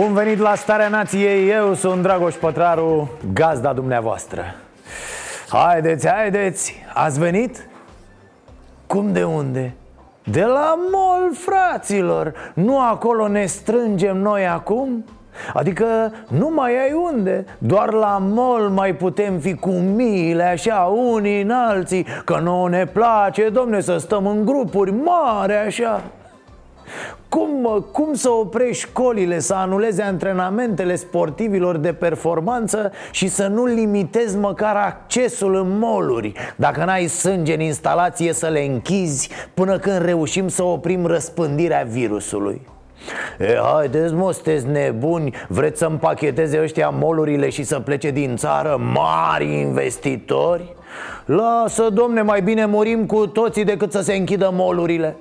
Bun venit la Starea Nației, eu sunt Dragoș Pătraru, gazda dumneavoastră Haideți, haideți, ați venit? Cum de unde? De la mol, fraților Nu acolo ne strângem noi acum? Adică nu mai ai unde Doar la mol mai putem fi cu miile așa unii în alții Că nu ne place, domne, să stăm în grupuri mari așa cum, mă, cum să oprești școlile să anuleze antrenamentele sportivilor de performanță și să nu limitezi măcar accesul în moluri? Dacă n-ai sânge în instalație să le închizi până când reușim să oprim răspândirea virusului. E, haideți mă, sunteți nebuni. Vreți să împacheteze ăștia molurile și să plece din țară mari investitori? Lasă, domne, mai bine murim cu toții decât să se închidă molurile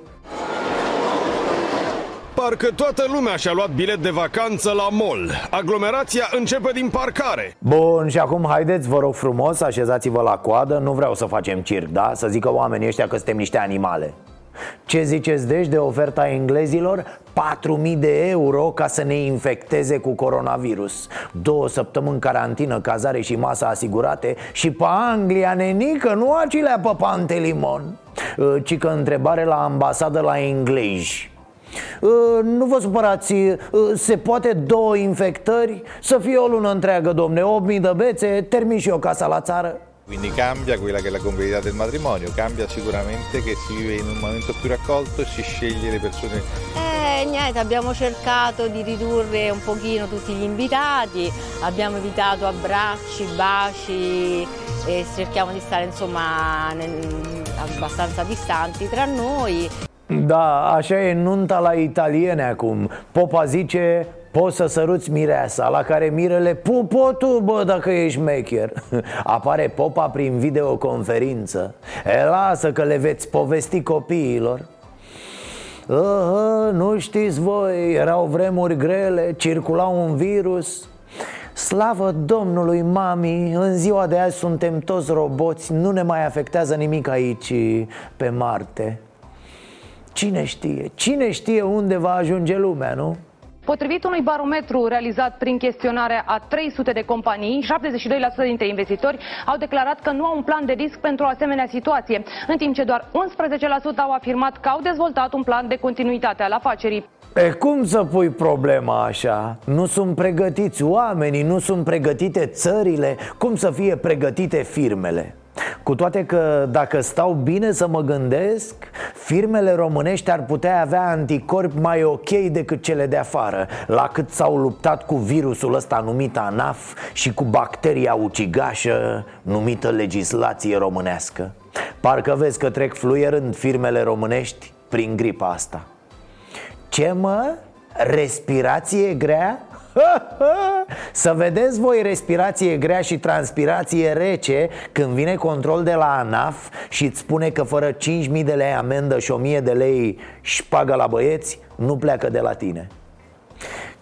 Parcă toată lumea și-a luat bilet de vacanță la mall. Aglomerația începe din parcare. Bun, și acum haideți, vă rog frumos, așezați-vă la coadă. Nu vreau să facem circ, da? Să zică oamenii ăștia că suntem niște animale. Ce ziceți deci de oferta englezilor? 4.000 de euro ca să ne infecteze cu coronavirus. Două săptămâni carantină, cazare și masă asigurate. Și pe Anglia, nenică, nu acilea pe Pantelimon. Ci că întrebare la ambasadă la englezi Uh, nu vă supărați, se poate două infectări? Să fie o lună întreagă, domne, 8.000 de bețe, termin și eu casa la țară Quindi cambia quella che è la convivialità del matrimonio, cambia sicuramente che si vive in un momento più raccolto e si sceglie le persone. Eh, niente, abbiamo cercato di ridurre un pochino tutti gli invitati, abbiamo evitato abbracci, baci e cerchiamo di stare insomma nel- abbastanza distanti tra noi. Da, așa e nunta la italiene acum. Popa zice, poți să săruți mireasa La care mirele, pupo tu, bă, dacă ești mecher. Apare popa prin videoconferință. E, lasă că le veți povesti copiilor. Uh, nu știți voi, erau vremuri grele, circula un virus. Slavă Domnului, mami, în ziua de azi suntem toți roboți Nu ne mai afectează nimic aici, pe Marte Cine știe? Cine știe unde va ajunge lumea, nu? Potrivit unui barometru realizat prin chestionarea a 300 de companii, 72% dintre investitori au declarat că nu au un plan de risc pentru o asemenea situație, în timp ce doar 11% au afirmat că au dezvoltat un plan de continuitate al afacerii. E cum să pui problema așa? Nu sunt pregătiți oamenii, nu sunt pregătite țările Cum să fie pregătite firmele? Cu toate că dacă stau bine să mă gândesc Firmele românești ar putea avea anticorpi mai ok decât cele de afară La cât s-au luptat cu virusul ăsta numit ANAF Și cu bacteria ucigașă numită legislație românească Parcă vezi că trec fluierând firmele românești prin gripa asta ce mă? Respirație grea? Să vedeți voi respirație grea și transpirație rece Când vine control de la ANAF Și îți spune că fără 5.000 de lei amendă și 1.000 de lei șpagă la băieți Nu pleacă de la tine.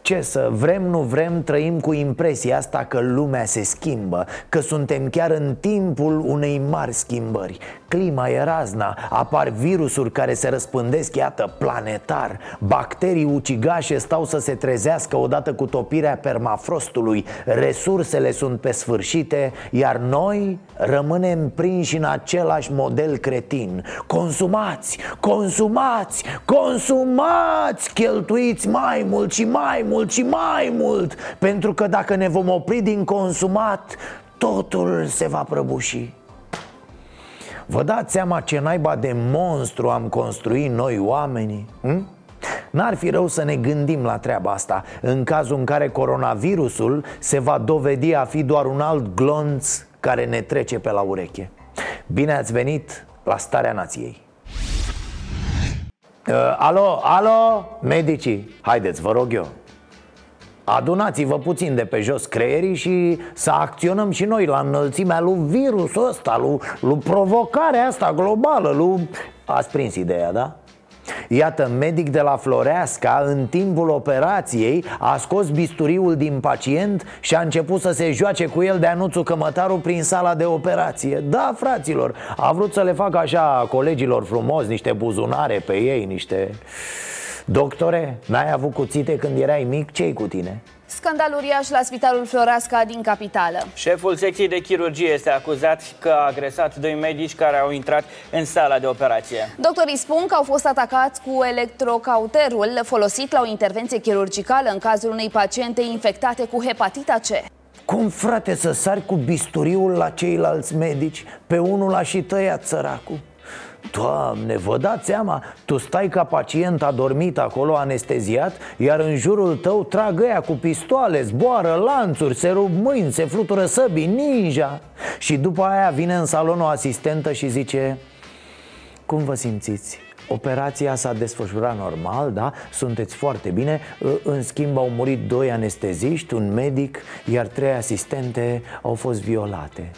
Ce să vrem, nu vrem, trăim cu impresia asta că lumea se schimbă Că suntem chiar în timpul unei mari schimbări Clima e razna, apar virusuri care se răspândesc, iată, planetar. Bacterii ucigașe stau să se trezească odată cu topirea permafrostului. Resursele sunt pe sfârșite, iar noi rămânem prinși în același model cretin. Consumați, consumați, consumați! Cheltuiți mai mult și mai mult și mai mult! Pentru că dacă ne vom opri din consumat Totul se va prăbuși Vă dați seama ce naiba de monstru am construit noi oamenii? Hm? N-ar fi rău să ne gândim la treaba asta. În cazul în care coronavirusul se va dovedi a fi doar un alt glonț care ne trece pe la ureche. Bine ați venit la Starea Nației. Uh, alo, alo, medicii, haideți, vă rog eu Adunați-vă puțin de pe jos creierii și să acționăm și noi la înălțimea lui virusul ăsta, lui, lui provocarea asta globală, lui... Ați prins ideea, da? Iată, medic de la Floreasca, în timpul operației, a scos bisturiul din pacient și a început să se joace cu el de anuțul cămătarul prin sala de operație Da, fraților, a vrut să le facă așa colegilor frumos, niște buzunare pe ei, niște... Doctore, n-ai avut cuțite când erai mic? ce cu tine? Scandal uriaș la Spitalul Floreasca din capitală. Șeful secției de chirurgie este acuzat că a agresat doi medici care au intrat în sala de operație. Doctorii spun că au fost atacați cu electrocauterul folosit la o intervenție chirurgicală în cazul unei paciente infectate cu hepatita C. Cum, frate, să sari cu bisturiul la ceilalți medici? Pe unul la și tăiat săracul Doamne, vă dați seama? Tu stai ca pacient adormit acolo, anesteziat Iar în jurul tău trag ăia cu pistoale, zboară lanțuri, se rup mâini, se flutură săbii, ninja Și după aia vine în salon o asistentă și zice Cum vă simțiți? Operația s-a desfășurat normal, da? Sunteți foarte bine În schimb au murit doi anesteziști, un medic, iar trei asistente au fost violate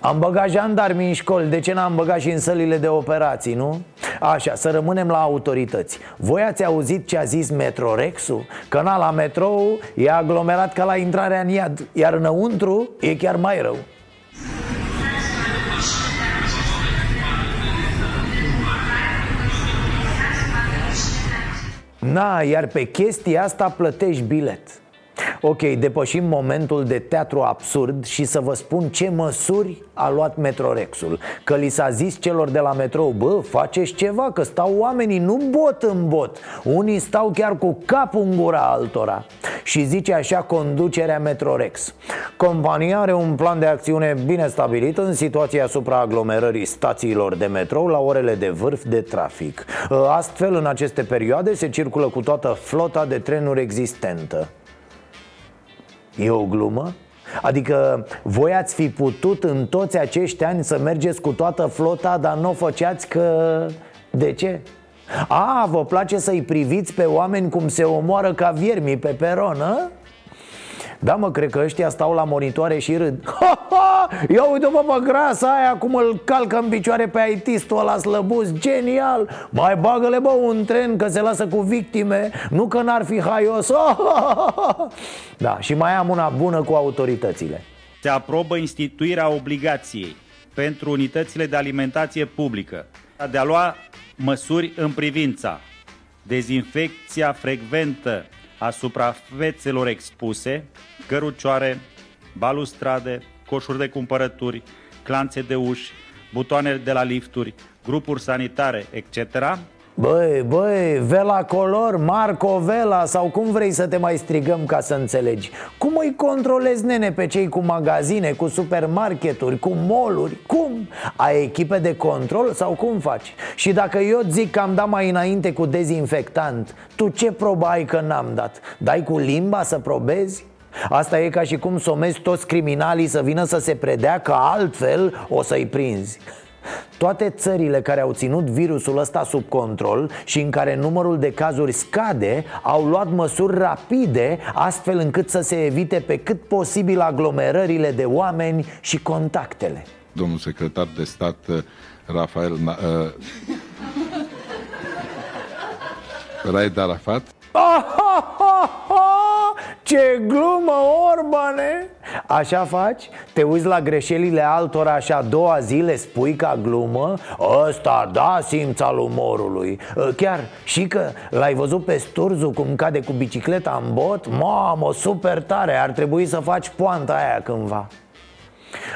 am băgat jandarmii în școli, de ce n-am băgat și în sălile de operații, nu? Așa, să rămânem la autorități Voi ați auzit ce a zis Metrorexul? Că na, la metrou e aglomerat ca la intrarea în iad Iar înăuntru e chiar mai rău Na, iar pe chestia asta plătești bilet Ok, depășim momentul de teatru absurd și să vă spun ce măsuri a luat Metrorexul Că li s-a zis celor de la metrou, bă, faceți ceva, că stau oamenii nu bot în bot. Unii stau chiar cu capul în gura altora. Și zice așa conducerea Metrorex Compania are un plan de acțiune bine stabilit în situația supraaglomerării stațiilor de metrou la orele de vârf de trafic. Astfel, în aceste perioade se circulă cu toată flota de trenuri existentă E o glumă? Adică voi ați fi putut în toți acești ani să mergeți cu toată flota, dar nu o făceați că... De ce? A, vă place să-i priviți pe oameni cum se omoară ca viermi pe peron, a? Da, mă, cred că ăștia stau la monitoare și râd ha, ha, Ia uite mă pe grasa aia cum îl calcă în picioare pe IT-stul ăla slăbus Genial! Mai bagă-le, bă, un tren că se lasă cu victime Nu că n-ar fi haios ha, ha, ha. Da, și mai am una bună cu autoritățile Se aprobă instituirea obligației pentru unitățile de alimentație publică de a lua măsuri în privința dezinfecția frecventă a suprafețelor expuse, cărucioare, balustrade, coșuri de cumpărături, clanțe de uși, butoane de la lifturi, grupuri sanitare, etc., Băi, băi, Vela Color, Marco Vela sau cum vrei să te mai strigăm ca să înțelegi Cum îi controlezi, nene, pe cei cu magazine, cu supermarketuri, cu moluri? Cum? Ai echipe de control sau cum faci? Și dacă eu zic că am dat mai înainte cu dezinfectant Tu ce probă ai că n-am dat? Dai cu limba să probezi? Asta e ca și cum somezi toți criminalii să vină să se predea că altfel o să-i prinzi toate țările care au ținut virusul ăsta sub control și în care numărul de cazuri scade au luat măsuri rapide astfel încât să se evite pe cât posibil aglomerările de oameni și contactele. Domnul secretar de stat uh, Rafael uh, Raed Arafat ce glumă, Orbane! Așa faci? Te uiți la greșelile altora și a doua zi le spui ca glumă? Ăsta da simț al umorului ă, Chiar și că l-ai văzut pe Sturzu cum cade cu bicicleta în bot? Mamă, super tare, ar trebui să faci poanta aia cândva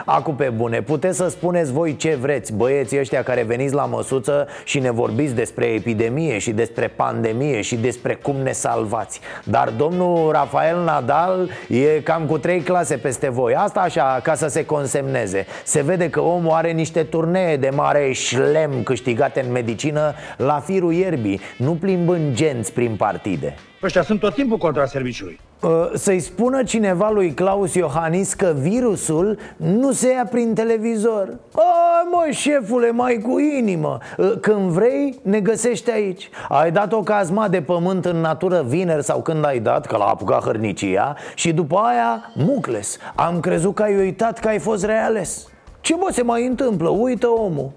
Acu pe bune, puteți să spuneți voi ce vreți. Băieții ăștia care veniți la măsuță și ne vorbiți despre epidemie și despre pandemie și despre cum ne salvați. Dar domnul Rafael Nadal e cam cu trei clase peste voi. Asta așa, ca să se consemneze. Se vede că omul are niște turnee de mare șlem câștigate în medicină La firul ierbii, nu plimbând genți prin partide. Ăștia sunt tot timpul contra serviciului. Uh, să-i spună cineva lui Claus Iohannis că virusul nu se ia prin televizor. Ai mă, șefule, mai cu inimă. Uh, Când vrei, ne găsești aici. Ai dat o cazma de pământ în natură vineri sau când ai dat, că l-a apucat hărnicia Și după aia, mucles. Am crezut că ai uitat că ai fost reales. Ce bă se mai întâmplă? Uită omul.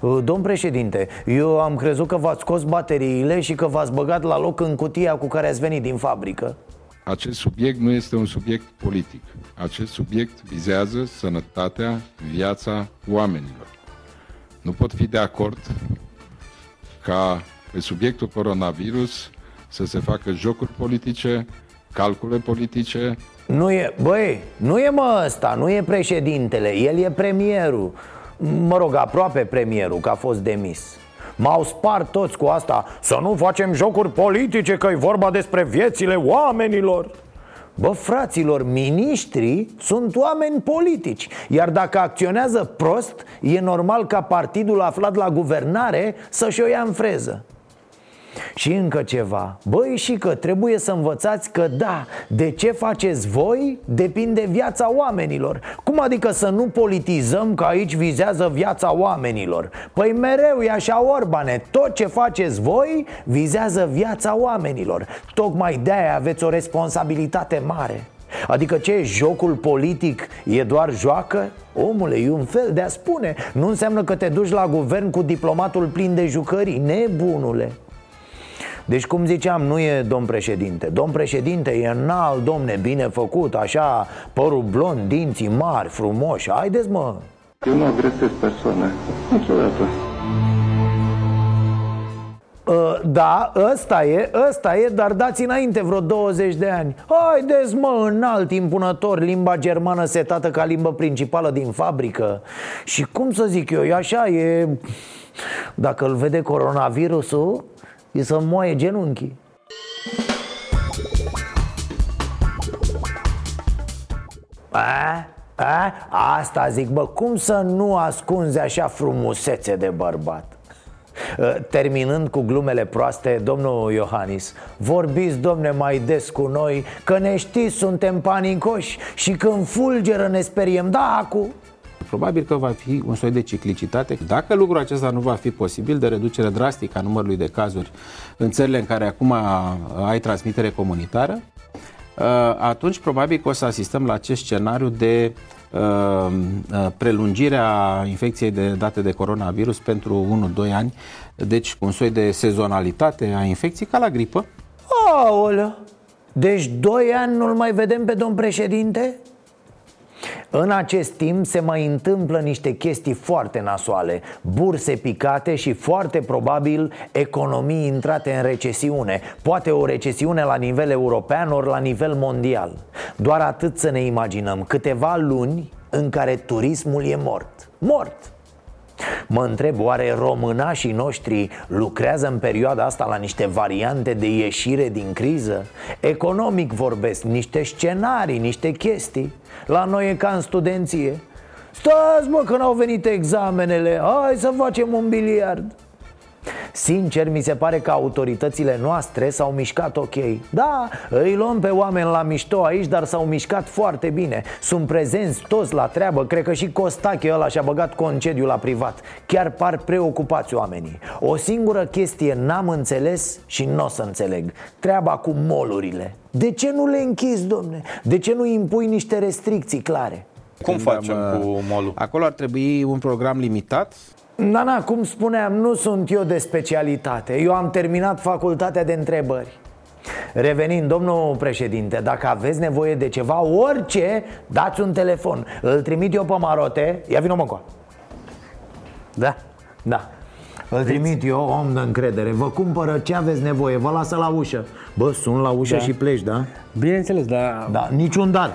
Uh, Domn președinte, eu am crezut că v-ați scos bateriile și că v-ați băgat la loc în cutia cu care ați venit din fabrică Acest subiect nu este un subiect politic. Acest subiect vizează sănătatea, viața oamenilor. Nu pot fi de acord ca pe subiectul coronavirus să se facă jocuri politice, calcule politice, Nu e, băi, nu e mă ăsta, nu e președintele, el e premierul Mă rog, aproape premierul, că a fost demis M-au spart toți cu asta. Să nu facem jocuri politice, că e vorba despre viețile oamenilor. Bă, fraților, miniștrii sunt oameni politici. Iar dacă acționează prost, e normal ca partidul aflat la guvernare să-și o ia în freză și încă ceva. Băi și că trebuie să învățați că da De ce faceți voi depinde viața oamenilor. Cum adică să nu politizăm că aici vizează viața oamenilor? Păi mereu e așa Orbane Tot ce faceți voi vizează viața oamenilor. Tocmai de-aia aveți o responsabilitate mare. Adică ce, jocul politic e doar joacă? Omule, e un fel de a spune. Nu înseamnă că te duci la guvern cu diplomatul plin de jucării Nebunule deci cum ziceam, nu e domn președinte. Domn președinte e înalt, domne, bine făcut Așa, părul blond, dinții mari, frumoși. Haideți mă! Eu nu agresez persoane, niciodată. Uh, Da, ăsta e, ăsta e, dar dați înainte vreo 20 de ani. Haideți mă, înalt, impunător, limba germană setată ca limbă principală din fabrică. Și cum să zic eu, e așa, e... Dacă îl vede coronavirusul, e să moaie genunchii A? A? Asta zic, bă, cum să nu ascunzi așa frumusețe de bărbat? Uh, Terminând cu glumele proaste, domnul Iohannis Vorbiți, domne, mai des cu noi Că ne știți, suntem panicoși Și când fulgeră ne speriem Da, acu Probabil că va fi un soi de ciclicitate. Dacă lucrul acesta nu va fi posibil de reducere drastică a numărului de cazuri în țările în care acum ai transmitere comunitară, uh, atunci probabil că o să asistăm la acest scenariu de uh, uh, prelungirea infecției de date de coronavirus pentru 1-2 ani, deci un soi de sezonalitate a infecției ca la gripă. Aoleu Deci doi ani nu-l mai vedem pe domn președinte? În acest timp se mai întâmplă niște chestii foarte nasoale Burse picate și foarte probabil economii intrate în recesiune Poate o recesiune la nivel european ori la nivel mondial. Doar atât să ne imaginăm. Câteva luni în care turismul e mort. Mort Mă întreb, oare românașii noștri lucrează în perioada asta la niște variante de ieșire din criză? Economic vorbesc, niște scenarii, niște chestii. La noi e ca în studenție. Stați mă că n-au venit examenele, hai să facem un biliard Sincer, mi se pare că autoritățile noastre s-au mișcat ok. Da, îi luăm pe oameni la mișto aici, dar s-au mișcat foarte bine. Sunt prezenți toți la treabă, cred că și Costache ăla și-a băgat concediu la privat. Chiar par preocupați oamenii. O singură chestie n-am înțeles și nu o să înțeleg. Treaba cu molurile. De ce nu le închizi, domne? De ce nu impui niște restricții clare? Cum facem cu molul? Acolo ar trebui un program limitat Da, na, cum spuneam, nu sunt eu de specialitate. Eu am terminat facultatea de întrebări. Revenind, domnul președinte, dacă aveți nevoie de ceva, orice, dați un telefon. Îl trimit eu pe Marote, ia vină mă încoa. Da, da. Îl trimit eu, om de încredere. Vă cumpără ce aveți nevoie, vă lasă la ușă. Bă, sun la ușă Da. și pleci, da? Bineînțeles, dar... Da, niciun dar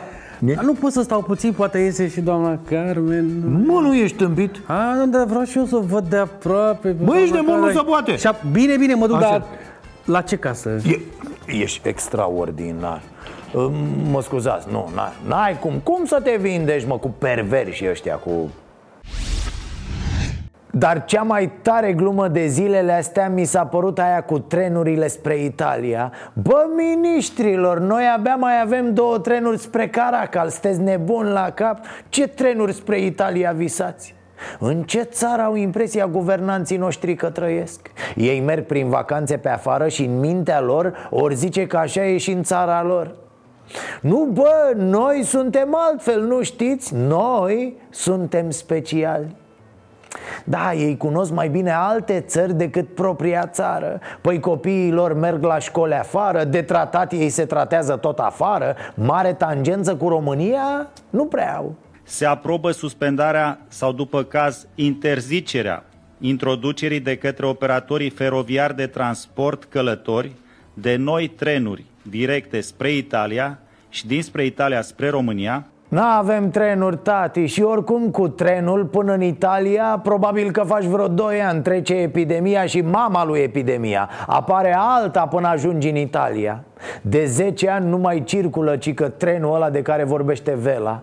Dar nu pot să stau puțin, poate iese și doamna Carmen Mă, nu ești tâmpit A, nu, dar vreau și eu să o văd de aproape pe Bă, ești doamna nebun, nu Carmen. se poate. Și a- Bine, bine, mă duc, Așa. dar la ce casă? E, ești extraordinar Mă scuzați, nu, n-ai, n-ai cum Cum să te vindești, mă, cu perversi ăștia, cu... Dar cea mai tare glumă de zilele astea mi s-a părut aia cu trenurile spre Italia Bă, miniștrilor, noi abia mai avem două trenuri spre Caracal Sunteți nebun la cap? Ce trenuri spre Italia visați? În ce țară au impresia guvernanții noștri că trăiesc? Ei merg prin vacanțe pe afară și în mintea lor ori zice că așa e și în țara lor nu, bă, noi suntem altfel, nu știți? Noi suntem speciali da, ei cunosc mai bine alte țări decât propria țară. Păi copiii lor merg la școli afară, de tratat ei se tratează tot afară. Mare tangență cu România? Nu prea au. Se aprobă suspendarea sau după caz interzicerea introducerii de către operatorii feroviari de transport călători de noi trenuri directe spre Italia și dinspre Italia spre România N-avem trenuri, tati, și oricum cu trenul până în Italia Probabil că faci vreo 2 ani Trece epidemia și mama lui epidemia. Apare alta până ajungi în Italia. De 10 ani nu mai circulă, ci că trenul ăla de care vorbește Vela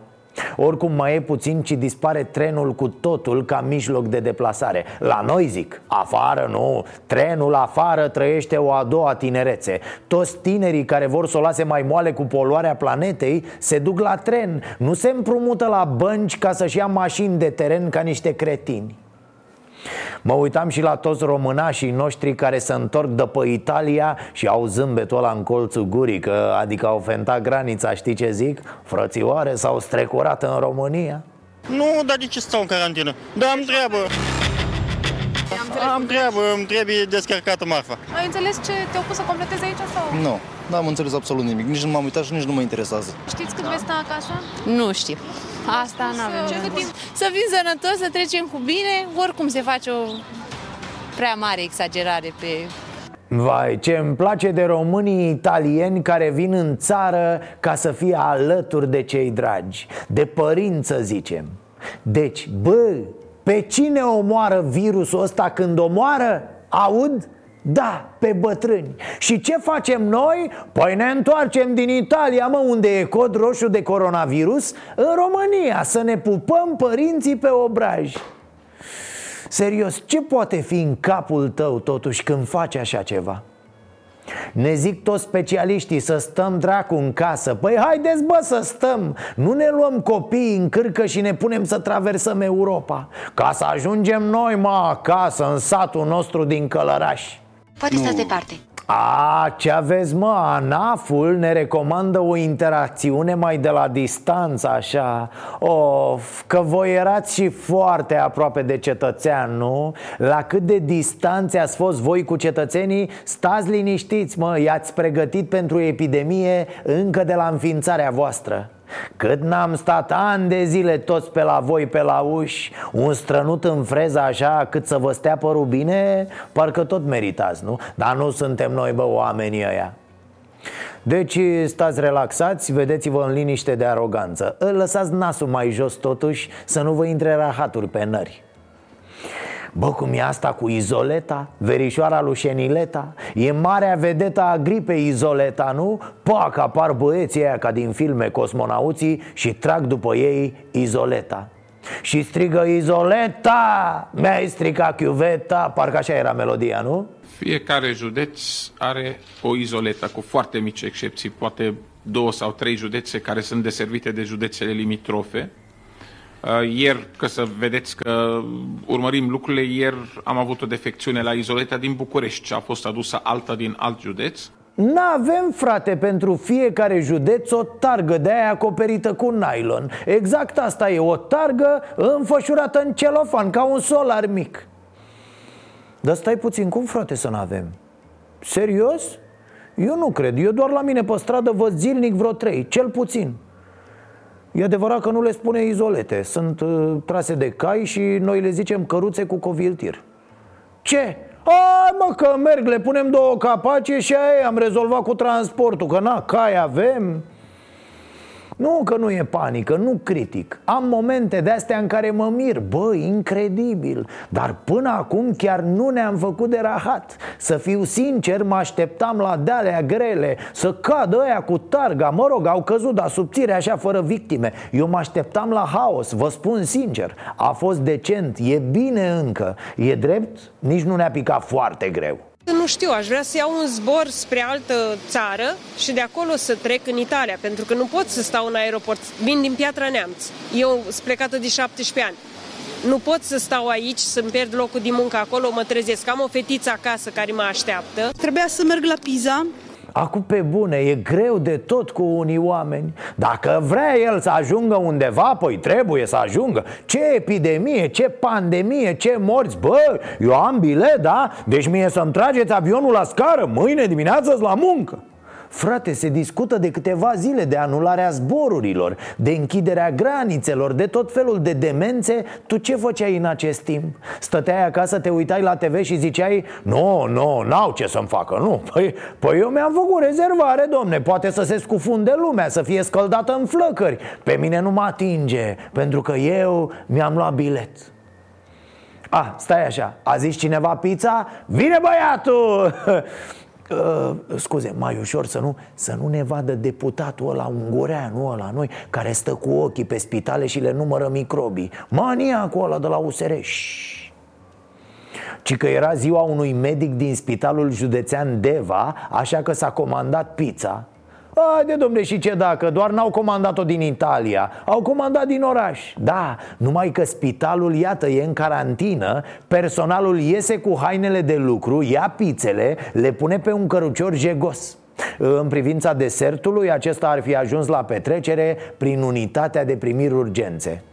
oricum mai e puțin, ci dispare trenul cu totul ca mijloc de deplasare. La noi zic, afară nu, trenul afară trăiește o a doua tinerețe. Toți tinerii care vor să o lase mai moale cu poluarea planetei se duc la tren. Nu se împrumută la bănci ca să-și ia mașini de teren ca niște cretini Mă uitam și la toți românașii noștri care se întorc de pe Italia și au zâmbetul ăla în colțul gurii că, Adică au fentat granița, știi ce zic? Frățioare s-au strecurat în România Nu, dar de ce stau în carantină? Da, am treabă am treabă, îmi trebuie descărcată marfa Ai înțeles ce te-au pus să completezi aici sau? Nu, n-am înțeles absolut nimic, nici nu m-am uitat și nici nu mă interesează Știți cât da. veți sta acasă? Nu știu Asta nu avem Ce gândim? Să fim sănătoși, să trecem cu bine Oricum se face o prea mare exagerare pe Vai, ce îmi place de românii italieni care vin în țară ca să fie alături de cei dragi De părinți să zicem Deci, bă, pe cine omoară virusul ăsta când omoară? Aud? Da, pe bătrâni. Și ce facem noi? Păi ne întoarcem din Italia, mă, unde e cod roșu de coronavirus? În România, să ne pupăm părinții pe obraj. Serios, ce poate fi în capul tău totuși când faci așa ceva? Ne zic toți specialiștii să stăm dracu în casă. Păi haideți bă să stăm. Nu ne luăm copiii în cârcă și ne punem să traversăm Europa. Ca să ajungem noi mă acasă în satul nostru din Călăraș Poate nu. stați departe a, ce aveți mă, ANAF-ul ne recomandă o interacțiune mai de la distanță așa Of, că voi erați și foarte aproape de cetățean, nu? La cât de distanțe ați fost voi cu cetățenii, stați liniștiți mă, i-ați pregătit pentru epidemie încă de la înființarea voastră cât n-am stat ani de zile toți pe la voi, pe la uși Un strănut în freză așa cât să vă stea părul bine Parcă tot meritați, nu? Dar nu suntem noi, bă, oamenii ăia. Deci stați relaxați, vedeți-vă în liniște de aroganță. Lăsați nasul mai jos totuși să nu vă intre rahaturi pe nări Bă, cum e asta cu Izoleta? Verișoara lui Șenileta? E marea vedeta a gripei Izoleta, nu? Pac, apar băieții aia ca din filme cosmonauții și trag după ei Izoleta și strigă Izoleta, mi-ai stricat chiuveta Parcă așa era melodia, nu? Fiecare județ are o izoletă cu foarte mici excepții Poate două sau trei județe care sunt deservite de județele limitrofe Uh, ieri, că să vedeți că urmărim lucrurile, ieri am avut o defecțiune la izoleta din București, a fost adusă alta din alt județ. N-avem, frate, pentru fiecare județ o targă de aia acoperită cu nylon Exact asta e, o targă înfășurată în celofan, ca un solar mic Dar stai puțin, cum frate să n-avem? Serios? Eu nu cred, eu doar la mine pe stradă văd zilnic vreo trei, cel puțin E adevărat că nu le spune izolete. Sunt uh, trase de cai și noi le zicem căruțe cu coviltir. Ce? Ai mă că merg, le punem două capace și aia am rezolvat cu transportul Că na, cai avem Nu că nu e panică, nu critic. Am momente de astea în care mă mir. Bă, incredibil. Dar până acum chiar nu ne-am făcut de rahat. Să fiu sincer, mă așteptam la dealea grele Să cadă ăia cu targa. Mă rog, au căzut, dar subțire așa fără victime. Eu mă așteptam la haos, vă spun sincer. A fost decent, e bine încă. E drept, nici nu ne-a picat foarte greu nu știu, aș vrea să iau un zbor spre altă țară și de acolo să trec în Italia, pentru că nu pot să stau în aeroport. Vin din Piatra Neamț. Eu sunt plecată de 17 ani. Nu pot să stau aici, să-mi pierd locul de muncă acolo, mă trezesc. Am o fetiță acasă care mă așteaptă. Trebuia să merg la Pisa, Acum pe bune, e greu de tot cu unii oameni. Dacă vrea el să ajungă undeva, păi trebuie să ajungă. Ce epidemie, ce pandemie, ce morți. Bă, eu am bilet, da? Deci mie să-mi trageți avionul la scară Mâine dimineață la muncă Frate, se discută de câteva zile de anularea zborurilor, de închiderea granițelor, de tot felul de demențe Tu ce făceai în acest timp? Stăteai acasă, te uitai la TV și ziceai Nu, nu, n-au ce să-mi facă, nu Păi, păi eu mi-am făcut rezervare, domne Poate să se scufunde lumea, să fie scăldată în flăcări Pe mine nu mă atinge, pentru că eu mi-am luat bilet Ah, stai așa, a zis cineva pizza? Vine băiatul! Uh, scuze, mai ușor să nu, să nu ne vadă deputatul ăla ungureanu ăla noi Care stă cu ochii pe spitale și le numără microbii. Maniacul ăla de la USR ci că era ziua unui medic din spitalul județean Deva Așa că s-a comandat pizza Haide, domne, și ce dacă? Doar n-au comandat-o din Italia. Au comandat din oraș. Da, numai că spitalul, iată, e în carantină Personalul iese cu hainele de lucru Ia pițele, le pune pe un cărucior jegos. În privința desertului, acesta ar fi ajuns la petrecere prin unitatea de primiri urgențe. Uh,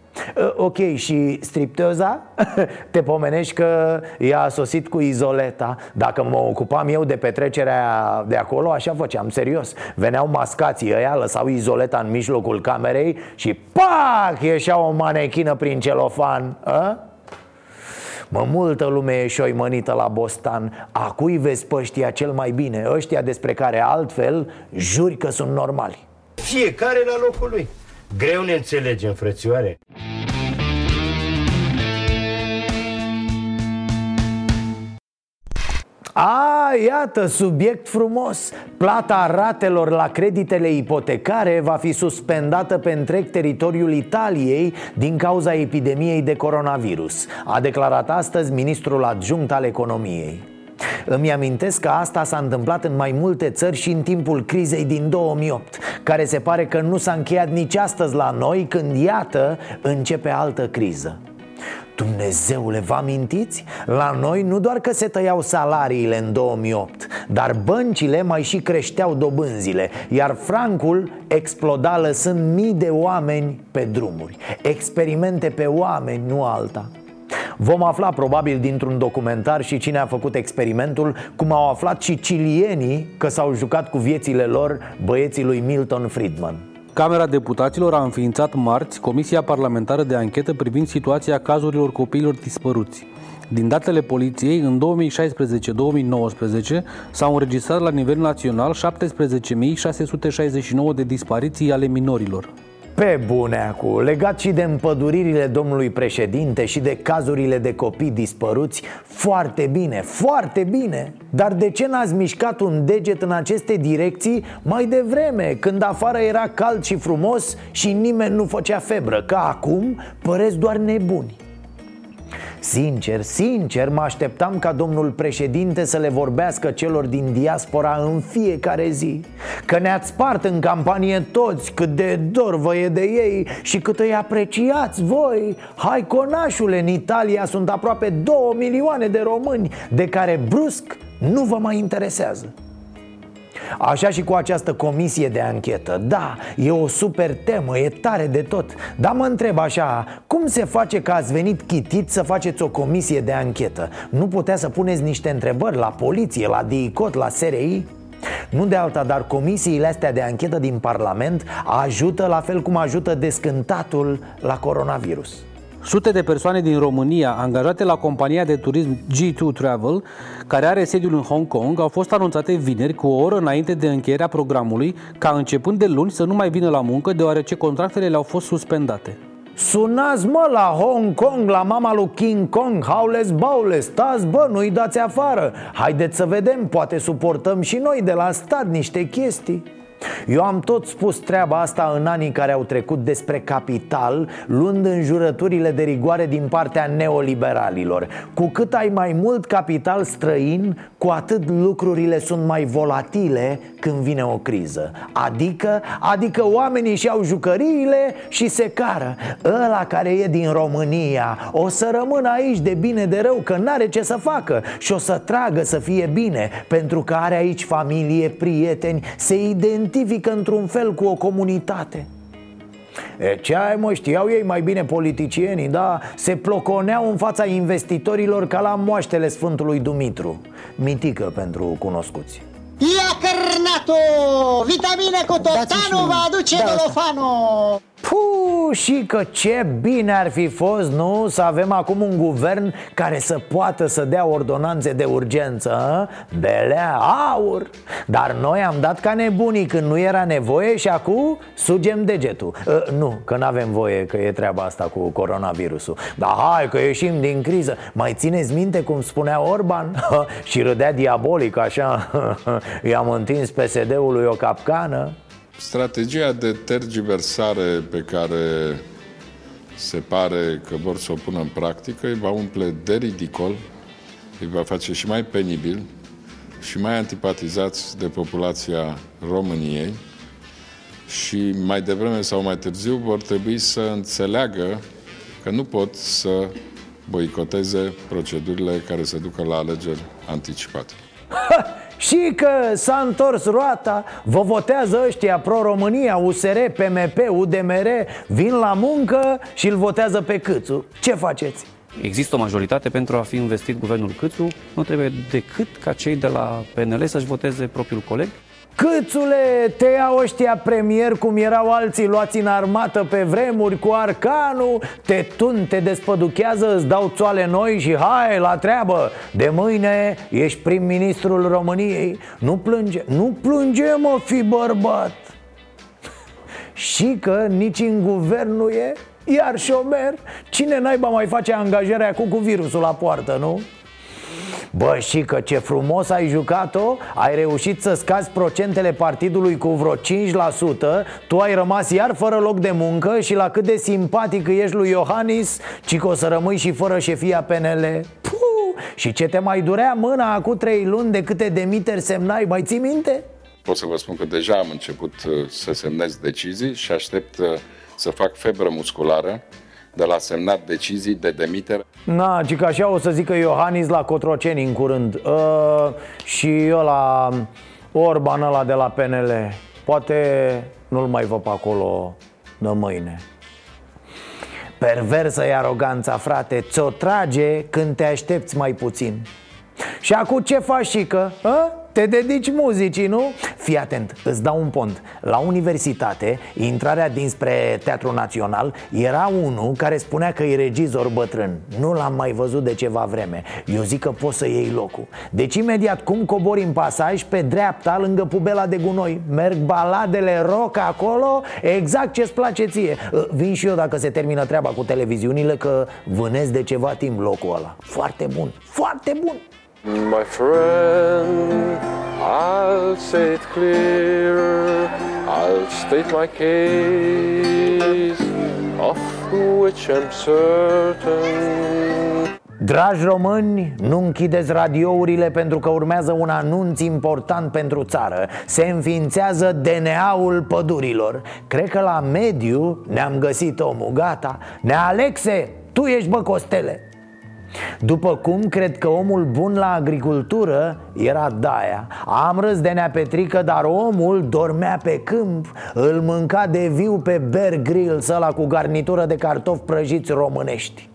ok, și stripteoza? Te pomenești că ea a sosit cu izoleta Dacă mă ocupam eu de petrecerea de acolo, așa făceam, serios Veneau mascații ăia, lăsau izoleta în mijlocul camerei Și pac, ieșea o manechină prin celofan a? Mă, multă lume e șoimănită la Bostan A cui vezi pe ăștia cel mai bine? Ăștia despre care altfel juri că sunt normali Fiecare la locul lui Greu ne înțelegem, frățioare A, iată, subiect frumos. Plata ratelor la creditele ipotecare va fi suspendată pe întreg teritoriul Italiei din cauza epidemiei de coronavirus A declarat astăzi ministrul adjunct al economiei. Îmi amintesc că asta s-a întâmplat în mai multe țări și în timpul crizei din 2008 Care se pare că nu s-a încheiat nici astăzi la noi Când, iată, începe altă criză Dumnezeule, vă amintiți? La noi nu doar că se tăiau salariile în 2008 Dar băncile mai și creșteau dobânzile Iar francul exploda lăsând mii de oameni pe drumuri. Experimente pe oameni, nu alta. Vom afla probabil dintr-un documentar și cine a făcut experimentul Cum au aflat și cilienii că s-au jucat cu viețile lor băieții lui Milton Friedman Camera Deputaților a înființat marți Comisia Parlamentară de Anchetă privind situația cazurilor copiilor dispăruți. Din datele poliției, în 2016-2019 s-au înregistrat la nivel național 17.669 de dispariții ale minorilor. Pe bune acum, legat și de împăduririle domnului președinte și de cazurile de copii dispăruți Foarte bine, foarte bine. Dar de ce n-ați mișcat un deget în aceste direcții mai devreme Când afară era cald și frumos și nimeni nu făcea febră? Ca acum păreți doar nebuni Sincer, sincer, mă așteptam ca domnul președinte să le vorbească celor din diaspora în fiecare zi. Că ne-ați spart în campanie toți cât de dor vă e de ei și cât îi apreciați voi. Hai conașule, în Italia sunt aproape 2 milioane de români De care brusc nu vă mai interesează Așa și cu această comisie de anchetă Da, e o super temă, e tare de tot Dar mă întreb așa, cum se face că ați venit chitit să faceți o comisie de anchetă? Nu putea să puneți niște întrebări la poliție, la DICOT, la SRI? Nu de alta, dar comisiile astea de anchetă din Parlament ajută la fel cum ajută descântatul la coronavirus Sute de persoane din România angajate la compania de turism G2 Travel, care are sediul în Hong Kong, au fost anunțate vineri cu o oră înainte de încheierea programului ca începând de luni să nu mai vină la muncă deoarece contractele le-au fost suspendate. Sunați mă la Hong Kong, la mama lui King Kong, haules baule, stați bă, nu-i dați afară. Haideți să vedem, poate suportăm și noi de la stat niște chestii eu am tot spus treaba asta în anii care au trecut despre capital Luând înjurăturile de rigoare din partea neoliberalilor. Cu cât ai mai mult capital străin, cu atât lucrurile sunt mai volatile când vine o criză. Adică, adică oamenii și-au jucăriile și se cară. Ăla care e din România o să rămână aici de bine de rău Că n-are ce să facă și o să tragă să fie bine Pentru că are aici familie, prieteni, se identifică identifică într-un fel cu o comunitate E, ce ai mă, știau ei mai bine politicienii, da? Se ploconeau în fața investitorilor ca la moaștele Sfântului Dumitru Mitică pentru cunoscuți Ia cărnato! Vitamine cu totanu va aduce da, dolofano! Puh, și că ce bine ar fi fost, nu? Să avem acum un guvern care să poată să dea ordonanțe de urgență Belea, aur. Dar noi am dat ca nebunii când nu era nevoie și acum sugem degetul. Uh, Nu, că nu avem voie, că e treaba asta cu coronavirusul. Dar hai că ieșim din criză. Mai țineți minte cum spunea Orban? și râdea diabolic așa. I-am întins PSD-ului o capcană Strategia de tergiversare pe care se pare că vor să o pună în practică îi va umple de ridicol, îi va face și mai penibil și mai antipatizați de populația României și mai devreme sau mai târziu vor trebui să înțeleagă că nu pot să boicoteze procedurile care se ducă la alegeri anticipate. Și că s-a întors roata Vă votează ăștia Pro-România, USR, PMP, UDMR Vin la muncă și îl votează pe Câțu. Ce faceți? Există o majoritate pentru a fi investit guvernul Câțu. Nu trebuie decât ca cei de la PNL să-și voteze propriul coleg Câțule, te iau ăștia premier cum erau alții luați în armată pe vremuri cu arcanul Te tun, te despăduchează, îți dau țoale noi și hai la treabă. De mâine ești prim-ministrul României. Nu plânge, nu plânge mă, fi bărbat. Și că nici în guvern nu e iar șomer. Cine naiba mai face angajarea cu, cu virusul la poartă, nu? Bă, și că ce frumos ai jucat-o Ai reușit să scazi procentele partidului cu vreo 5% Tu ai rămas iar fără loc de muncă Și la cât de simpatic ești lui Iohannis Ci că o să rămâi și fără șefia PNL Puh, Și ce te mai durea mâna acum trei luni de câte demiteri semnai Mai ții minte? Pot să vă spun că deja am început uh, să semnez decizii și aștept uh, să fac febră musculară de la semnat decizii de demitere. Na, ci că așa o să zică Iohannis la Cotroceni în curând uh, Și la Orban ăla de la PNL Poate nu-l mai văd pe acolo de mâine Perversă e aroganța, frate Ți-o trage când te aștepți mai puțin Și acum ce faci, și că? A? Te dedici muzicii, nu? Fii atent, îți dau un pont. La universitate, intrarea dinspre Teatrul Național Era unul care spunea că e regizor bătrân. Nu l-am mai văzut de ceva vreme. Eu zic că poți să iei locul. Deci imediat cum cobori în pasaj Pe dreapta, lângă pubela de gunoi Merg baladele rock acolo Exact ce-ți place ție. Vin și eu dacă se termină treaba cu televiziunile Că vânez de ceva timp locul ăla. Foarte bun, foarte bun My friend, I'll say it clear, I'll state my case, of which I'm certain. Dragi români, nu închideți radiourile pentru că urmează un anunț important pentru țară. Se înființează DNA-ul pădurilor. Cred că la mediu ne-am găsit omul, gata. Ne Alexe, tu ești bă Costele după cum cred că omul bun la agricultură era Daia. Am râs de Nea Petrică, dar omul dormea pe câmp Îl mânca de viu pe Bear Grylls ăla cu garnitură de cartofi prăjiți românești.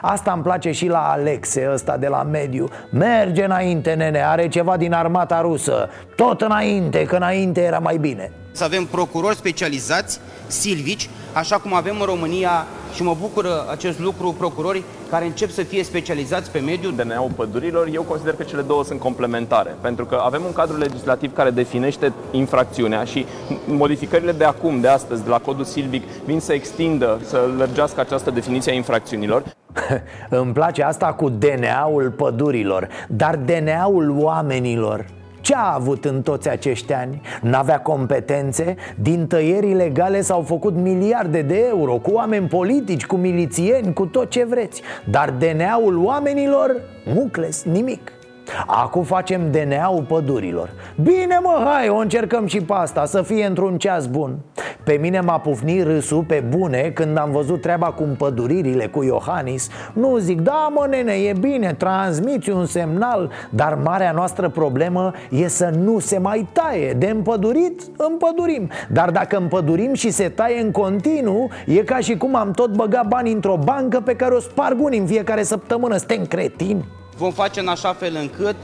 Asta îmi place și la Alexe, ăsta de la mediu. Merge înainte, nene, are ceva din armata rusă. Tot înainte, că înainte era mai bine. Să avem procurori specializați, silvici, așa cum avem în România și mă bucură acest lucru procurorii care încep să fie specializați pe mediul DNA-ul pădurilor, eu consider că cele două sunt complementare, pentru că avem un cadru legislativ care definește infracțiunea și modificările de acum, de astăzi, de la codul silvic, vin să extindă, să lărgească această definiție a infracțiunilor. Îmi place asta cu DNA-ul pădurilor, dar DNA-ul oamenilor ce a avut în toți acești ani? N-avea competențe? Din tăieri ilegale s-au făcut miliarde de euro Cu oameni politici, cu milițieni, cu tot ce vreți Dar DNA-ul oamenilor? Mucles, nimic Acum facem DNA-ul pădurilor. Bine mă, hai, o încercăm și pe asta Să fie într-un ceas bun. Pe mine m-a pufnit râsul pe bune Când am văzut treaba cu împăduririle Cu Iohannis. Nu zic, da mă nene, e bine, transmiți un semnal Dar marea noastră problemă E să nu se mai taie. De împădurit, împădurim. Dar dacă împădurim și se taie în continuu E ca și cum am tot băgat bani într-o bancă Pe care o sparg unii în fiecare săptămână. Suntem cretini vom face în așa fel încât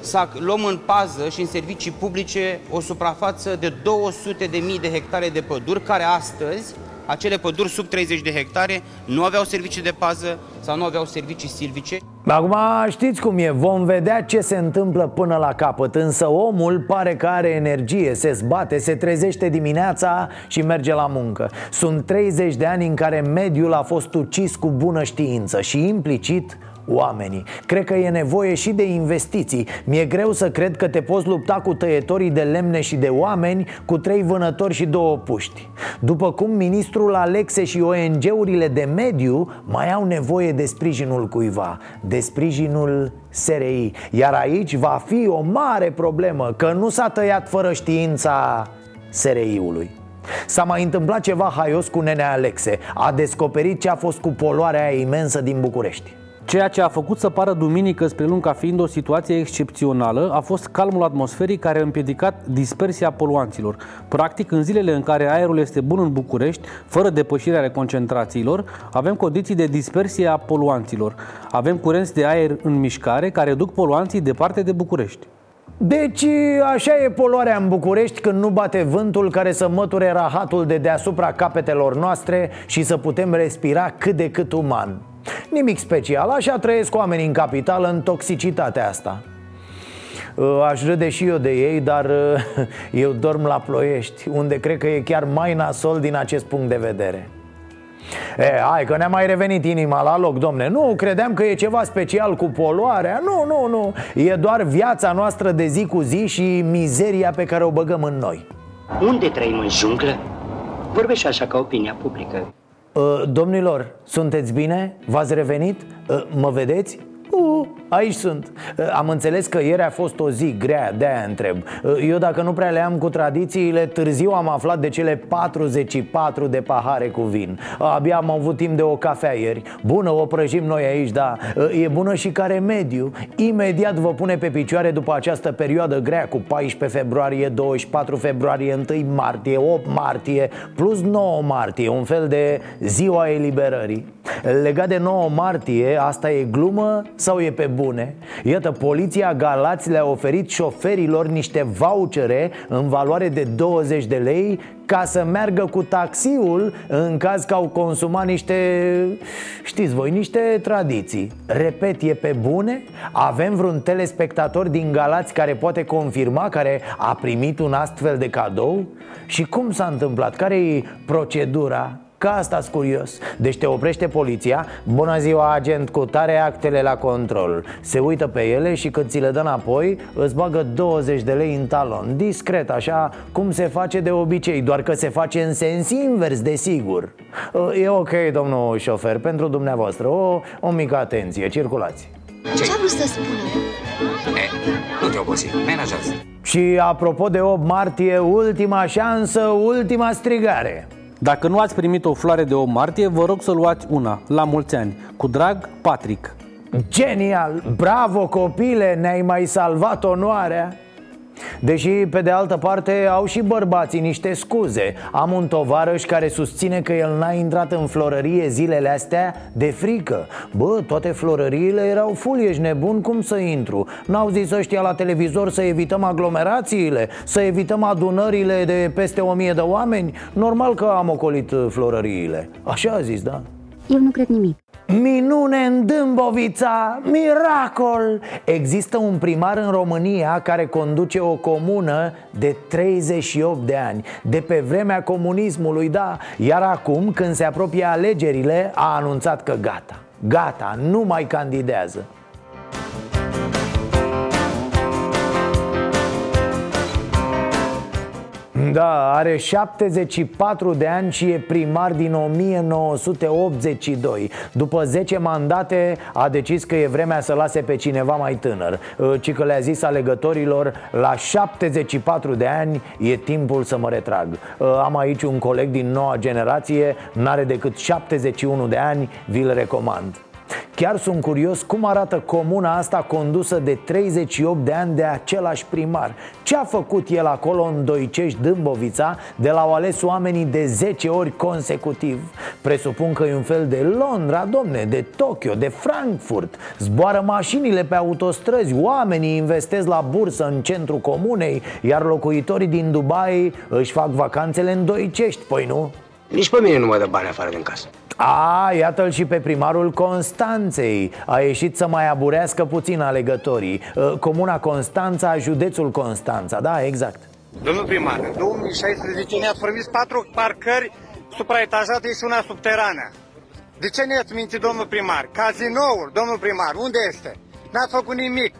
să luăm în pază și în servicii publice o suprafață de 200.000 de hectare de păduri, care astăzi, acele păduri sub 30 de hectare, nu aveau servicii de pază sau nu aveau servicii silvice. Acum știți cum e, vom vedea ce se întâmplă până la capăt Însă omul pare că are energie, se zbate, se trezește dimineața și merge la muncă Sunt 30 de ani în care mediul a fost ucis cu bună știință și implicit oamenii. Cred că e nevoie și de investiții. Mi-e greu să cred că te poți lupta cu tăietorii de lemne și de oameni Cu trei vânători și două puști După cum ministrul Alexe și ONG-urile de mediu Mai au nevoie de sprijinul cuiva De sprijinul SRI Iar aici va fi o mare problemă Că nu s-a tăiat fără știința SRI-ului S-a mai întâmplat ceva haios cu nenea Alexe. A descoperit ce a fost cu poluarea aia imensă din București Ceea ce a făcut să pară duminică spre luni ca fiind o situație excepțională a fost calmul atmosferii care a împiedicat dispersia poluanților. Practic, în zilele în care aerul este bun în București, fără depășirea concentrațiilor, avem condiții de dispersie a poluanților. Avem curenți de aer în mișcare care duc poluanții departe de București. Deci așa e poluarea în București când nu bate vântul care să măture rahatul de deasupra capetelor noastre și să putem respira cât de cât uman. Nimic special, așa trăiesc oamenii în capitală în toxicitatea asta. Uh, Aș râde și eu de ei, dar uh, eu dorm la Ploiești Unde cred că e chiar mai nasol din acest punct de vedere. E, hai că ne-a mai revenit inima la loc, domne. Nu, credeam că e ceva special cu poluarea. Nu, nu, nu. E doar viața noastră de zi cu zi și mizeria pe care o băgăm în noi. Unde trăim în junglă? Vorbește așa ca opinia publică. Uh, domnilor, sunteți bine? V-ați revenit? Uh, mă vedeți? Uh, aici sunt. Uh, Am înțeles că ieri a fost o zi grea, de-aia întreb. Uh, Eu dacă nu prea le am cu tradițiile Târziu am aflat de cele 44 de pahare cu vin. Abia am avut timp de o cafea ieri. Bună, o prăjim noi aici, da. E bună și ca remediu. Imediat vă pune pe picioare după această perioadă grea Cu 14 februarie, 24 februarie, 1 martie, 8 martie Plus 9 martie, un fel de ziua eliberării. Legat de 9 martie, asta e glumă sau e pe bune? Iată, poliția Galați le-a oferit șoferilor niște vouchere în valoare de 20 de lei ca să meargă cu taxiul în caz că au consumat niște, știți voi, niște tradiții Repet, e pe bune? Avem vreun telespectator din Galați care poate confirma, care a primit un astfel de cadou? Și cum s-a întâmplat? Care e procedura? Ca asta curios. Deci te oprește poliția Bună ziua, agent, cu tare actele la control. Se uită pe ele și când ți le dă înapoi Îți bagă 20 de lei în talon. Discret, așa cum se face de obicei Doar că se face în sens invers, desigur. E ok, domnul șofer, pentru dumneavoastră. O, o mică atenție, circulați. Ce a vrut să spună? E, nu te obosi, menajează. Și apropo de 8 martie, ultima șansă, ultima strigare dacă nu ați primit o floare de 8 martie, vă rog să luați una, la mulți ani. Cu drag, Patrick. Genial! Bravo copile, ne-ai mai salvat onoarea! Deși, pe de altă parte, au și bărbații niște scuze Am un tovarăș care susține că el n-a intrat în florărie zilele astea de frică Bă, toate florăriile erau full, ești nebun, cum să intru? N-au zis ăștia la televizor să evităm aglomerațiile? Să evităm adunările de peste o mie de oameni? Normal că am ocolit florăriile Așa a zis, da? Eu nu cred nimic. Minune în Dâmbovița, miracol! Există un primar în România care conduce o comună de 38 de ani. De pe vremea comunismului, da. Iar acum, când se apropie alegerile, a anunțat că gata. Gata, nu mai candidează Da, are 74 de ani și e primar din 1982 După 10 mandate a decis că e vremea să lase pe cineva mai tânăr. Uh, Ci că le-a zis alegătorilor La 74 de ani e timpul să mă retrag. Uh, Am aici un coleg din noua generație N-are decât 71 de ani, vi-l recomand Chiar sunt curios cum arată comuna asta condusă de 38 de ani de același primar. Ce a făcut el acolo în Doicești, Dâmbovița, de la au ales oamenii de 10 ori consecutiv? Presupun că e un fel de Londra, domne, de Tokyo, de Frankfurt. Zboară mașinile pe autostrăzi, oamenii investesc la bursă în centrul comunei Iar locuitorii din Dubai își fac vacanțele în Doicești, păi nu? Nici pe mine nu mă dă bani afară din casă. A, iată-l și pe primarul Constanței A ieșit să mai aburească puțin alegătorii Uh, Comuna Constanța, județul Constanța, da, exact Domnul primar, în 2016 ne-ați promis patru parcări supraetajate și una subterană. De ce ne-ați mințit, domnul primar? Cazinoul, domnul primar, unde este? N-ați făcut nimic.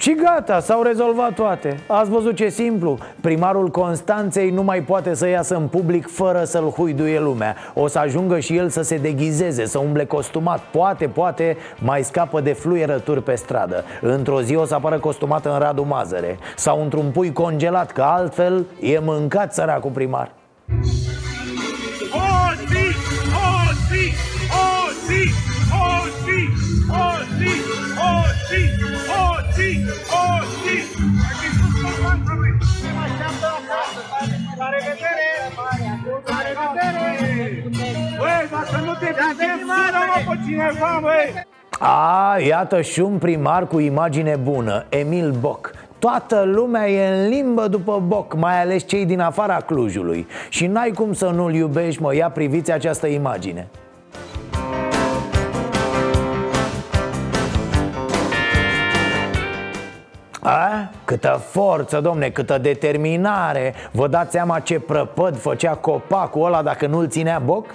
Și gata, s-au rezolvat toate. Ați văzut ce simplu? Primarul Constanței nu mai poate să iasă în public fără să-l huiduie lumea. O să ajungă și el să se deghizeze, să umble costumat. Poate, poate, mai scapă de fluierături pe stradă. Într-o zi o să apară costumat în Radu Mazăre. Sau într-un pui congelat, că altfel e mâncat săracul primar. O zi, o zi, o zi, o zi, o zi, dacă nu te putem, sună-mă pe cineva, băi! A, iată și un primar cu imagine bună, Emil Boc Toată lumea e în limbă după Boc, mai ales cei din afara Clujului Și n-ai cum să nu-l iubești, mă, ia priviți această imagine A? Câtă forță, domne, câtă determinare Vă dați seama ce prăpăd făcea copacul ăla dacă nu-l ținea Boc?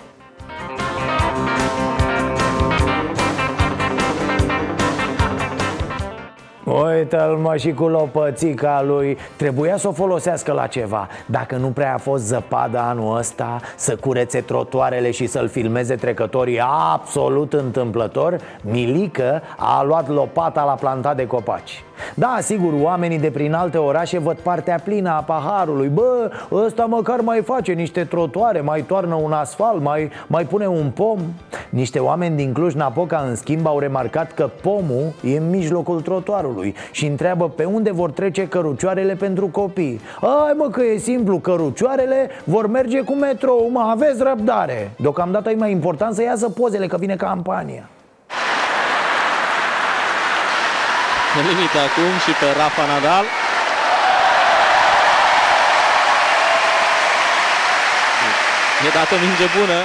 Uite-l mă și cu lopățica lui. Trebuia să o folosească la ceva. Dacă nu prea a fost zăpadă anul ăsta Să curețe trotuarele și să-l filmeze trecătorii absolut întâmplător Milică a luat lopata la plantat de copaci da, sigur, oamenii de prin alte orașe văd partea plină a paharului. Bă, ăsta măcar mai face niște trotuare, mai toarnă un asfalt, mai, mai pune un pom. Niște oameni din Cluj-Napoca, în schimb, au remarcat că pomul e în mijlocul trotuarului Și întreabă pe unde vor trece cărucioarele pentru copii. Ai mă că e simplu, cărucioarele vor merge cu metrou, mă, aveți răbdare. Deocamdată e mai important să iasă pozele, că vine campania În limită acum și pe Rafa Nadal. E dată minge bună.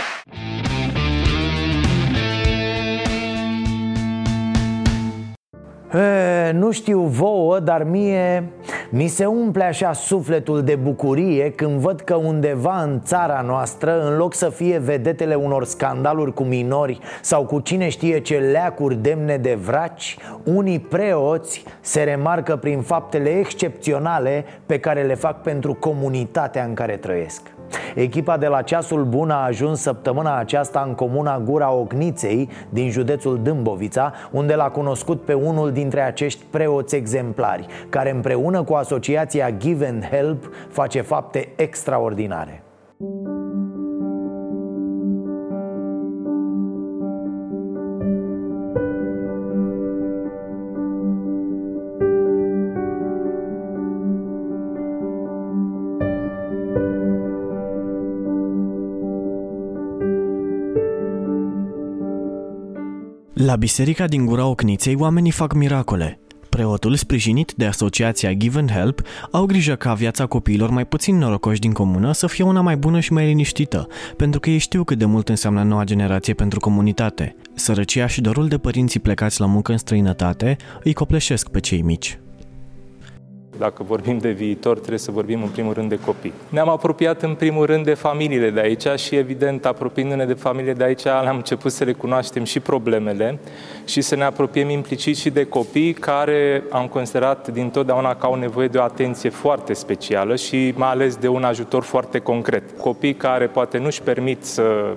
E, nu știu vouă, dar mie mi se umple așa sufletul de bucurie când văd că undeva în țara noastră, în loc să fie vedetele unor scandaluri cu minori sau cu cine știe ce leacuri demne de vraci, unii preoți se remarcă prin faptele excepționale pe care le fac pentru comunitatea în care trăiesc. Echipa de la Ceasul Bun a ajuns săptămâna aceasta în comuna Gura Ocniței din județul Dâmbovița Unde l-a cunoscut pe unul dintre acești preoți exemplari Care împreună cu asociația Give and Help face fapte extraordinare La biserica din Gura Ocniței oamenii fac miracole. Preotul, sprijinit de asociația Give and Help, au grijă ca viața copiilor mai puțin norocoși din comună să fie una mai bună și mai liniștită, pentru că ei știu cât de mult înseamnă noua generație pentru comunitate. Sărăcia și dorul de părinții plecați la muncă în străinătate îi copleșesc pe cei mici. Dacă vorbim de viitor, trebuie să vorbim în primul rând de copii. Ne-am apropiat în primul rând de familiile de aici și evident, apropiindu-ne de familiile de aici, am început să recunoaștem și problemele și să ne apropiem implicit și de copii care am considerat din totdeauna că au nevoie de o atenție foarte specială și mai ales de un ajutor foarte concret. Copii care poate nu-și permit să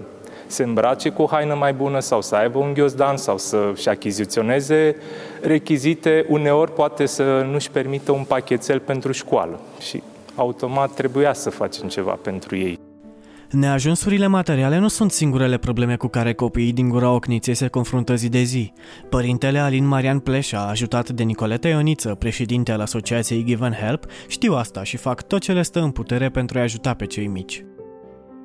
se îmbrace cu o haină mai bună sau să aibă un ghiozdan sau să-și achiziționeze rechizite, uneori poate să nu-și permită un pachetel pentru școală și automat trebuia să facem ceva pentru ei. Neajunsurile materiale nu sunt singurele probleme cu care copiii din Gura Ocniței se confruntă zi de zi. Părintele Alin Marian Pleșa, ajutat de Nicoleta Ioniță, președinte al asociației Give and Help, știu asta și fac tot ce le stă în putere pentru a ajuta pe cei mici.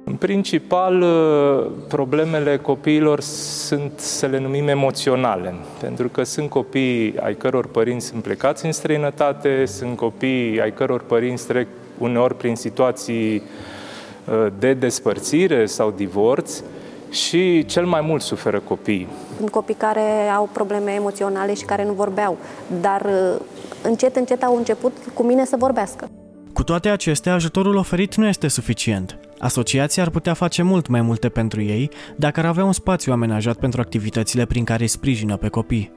În principal, uh, problemele copiilor sunt, să le numim, emoționale, pentru că sunt copii ai căror părinți sunt plecați în străinătate, sunt copii ai căror părinți trec uneori prin situații uh, de despărțire sau divorț și cel mai mult suferă copiii. Sunt copii care au probleme emoționale și care nu vorbeau, dar uh, încet, încet au început cu mine să vorbească. Cu toate acestea, ajutorul oferit nu este suficient. Asociația ar putea face mult mai multe pentru ei dacă ar avea un spațiu amenajat pentru activitățile prin care îi sprijină pe copii.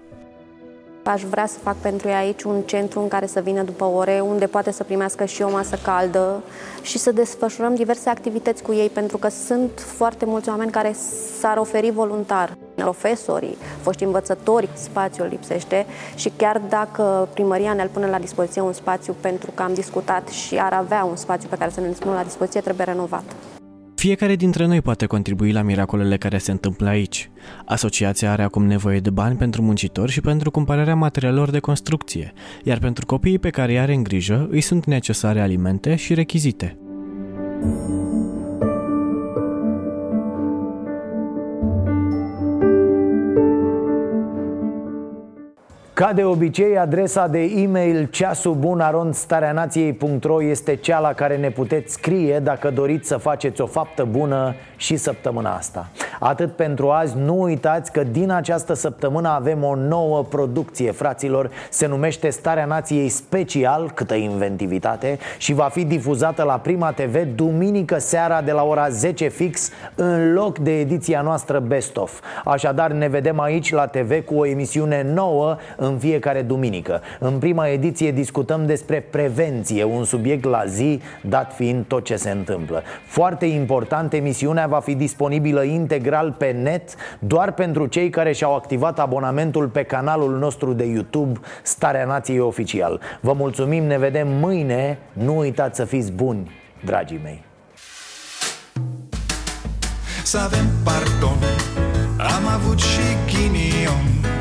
Aș vrea să fac pentru ei aici un centru în care să vină după ore, unde poate să primească și o masă caldă și să desfășurăm diverse activități cu ei, pentru că sunt foarte mulți oameni care s-ar oferi voluntar. Profesorii, foști învățători, spațiul lipsește și chiar dacă primăria ne-ar pune la dispoziție un spațiu pentru că am discutat și ar avea un spațiu pe care să ne spună la dispoziție, trebuie renovat. Fiecare dintre noi poate contribui la miracolele care se întâmplă aici. Asociația are acum nevoie de bani pentru muncitori și pentru cumpărarea materialelor de construcție, iar pentru copiii pe care îi are în grijă îi sunt necesare alimente și rechizite. Ca de obicei, adresa de e-mail ceasubunaronstareanației.ro este cea la care ne puteți scrie dacă doriți să faceți o faptă bună și săptămâna asta. Atât pentru azi, nu uitați că din această săptămână avem o nouă producție, fraților, se numește Starea Nației Special, câtă inventivitate, și va fi difuzată la Prima TV duminică seara de la ora 10 fix, în loc de ediția noastră Best Of. Așadar, ne vedem aici la TV cu o emisiune nouă în fiecare duminică. În prima ediție discutăm despre prevenție, un subiect la zi, dat fiind tot ce se întâmplă. Foarte important, emisiunea va fi disponibilă integral pe net doar pentru cei care și-au activat abonamentul pe canalul nostru de YouTube Starea Nației Oficial. Vă mulțumim, ne vedem mâine. Nu uitați să fiți buni, dragii mei. Să avem pardon Am avut și ghinion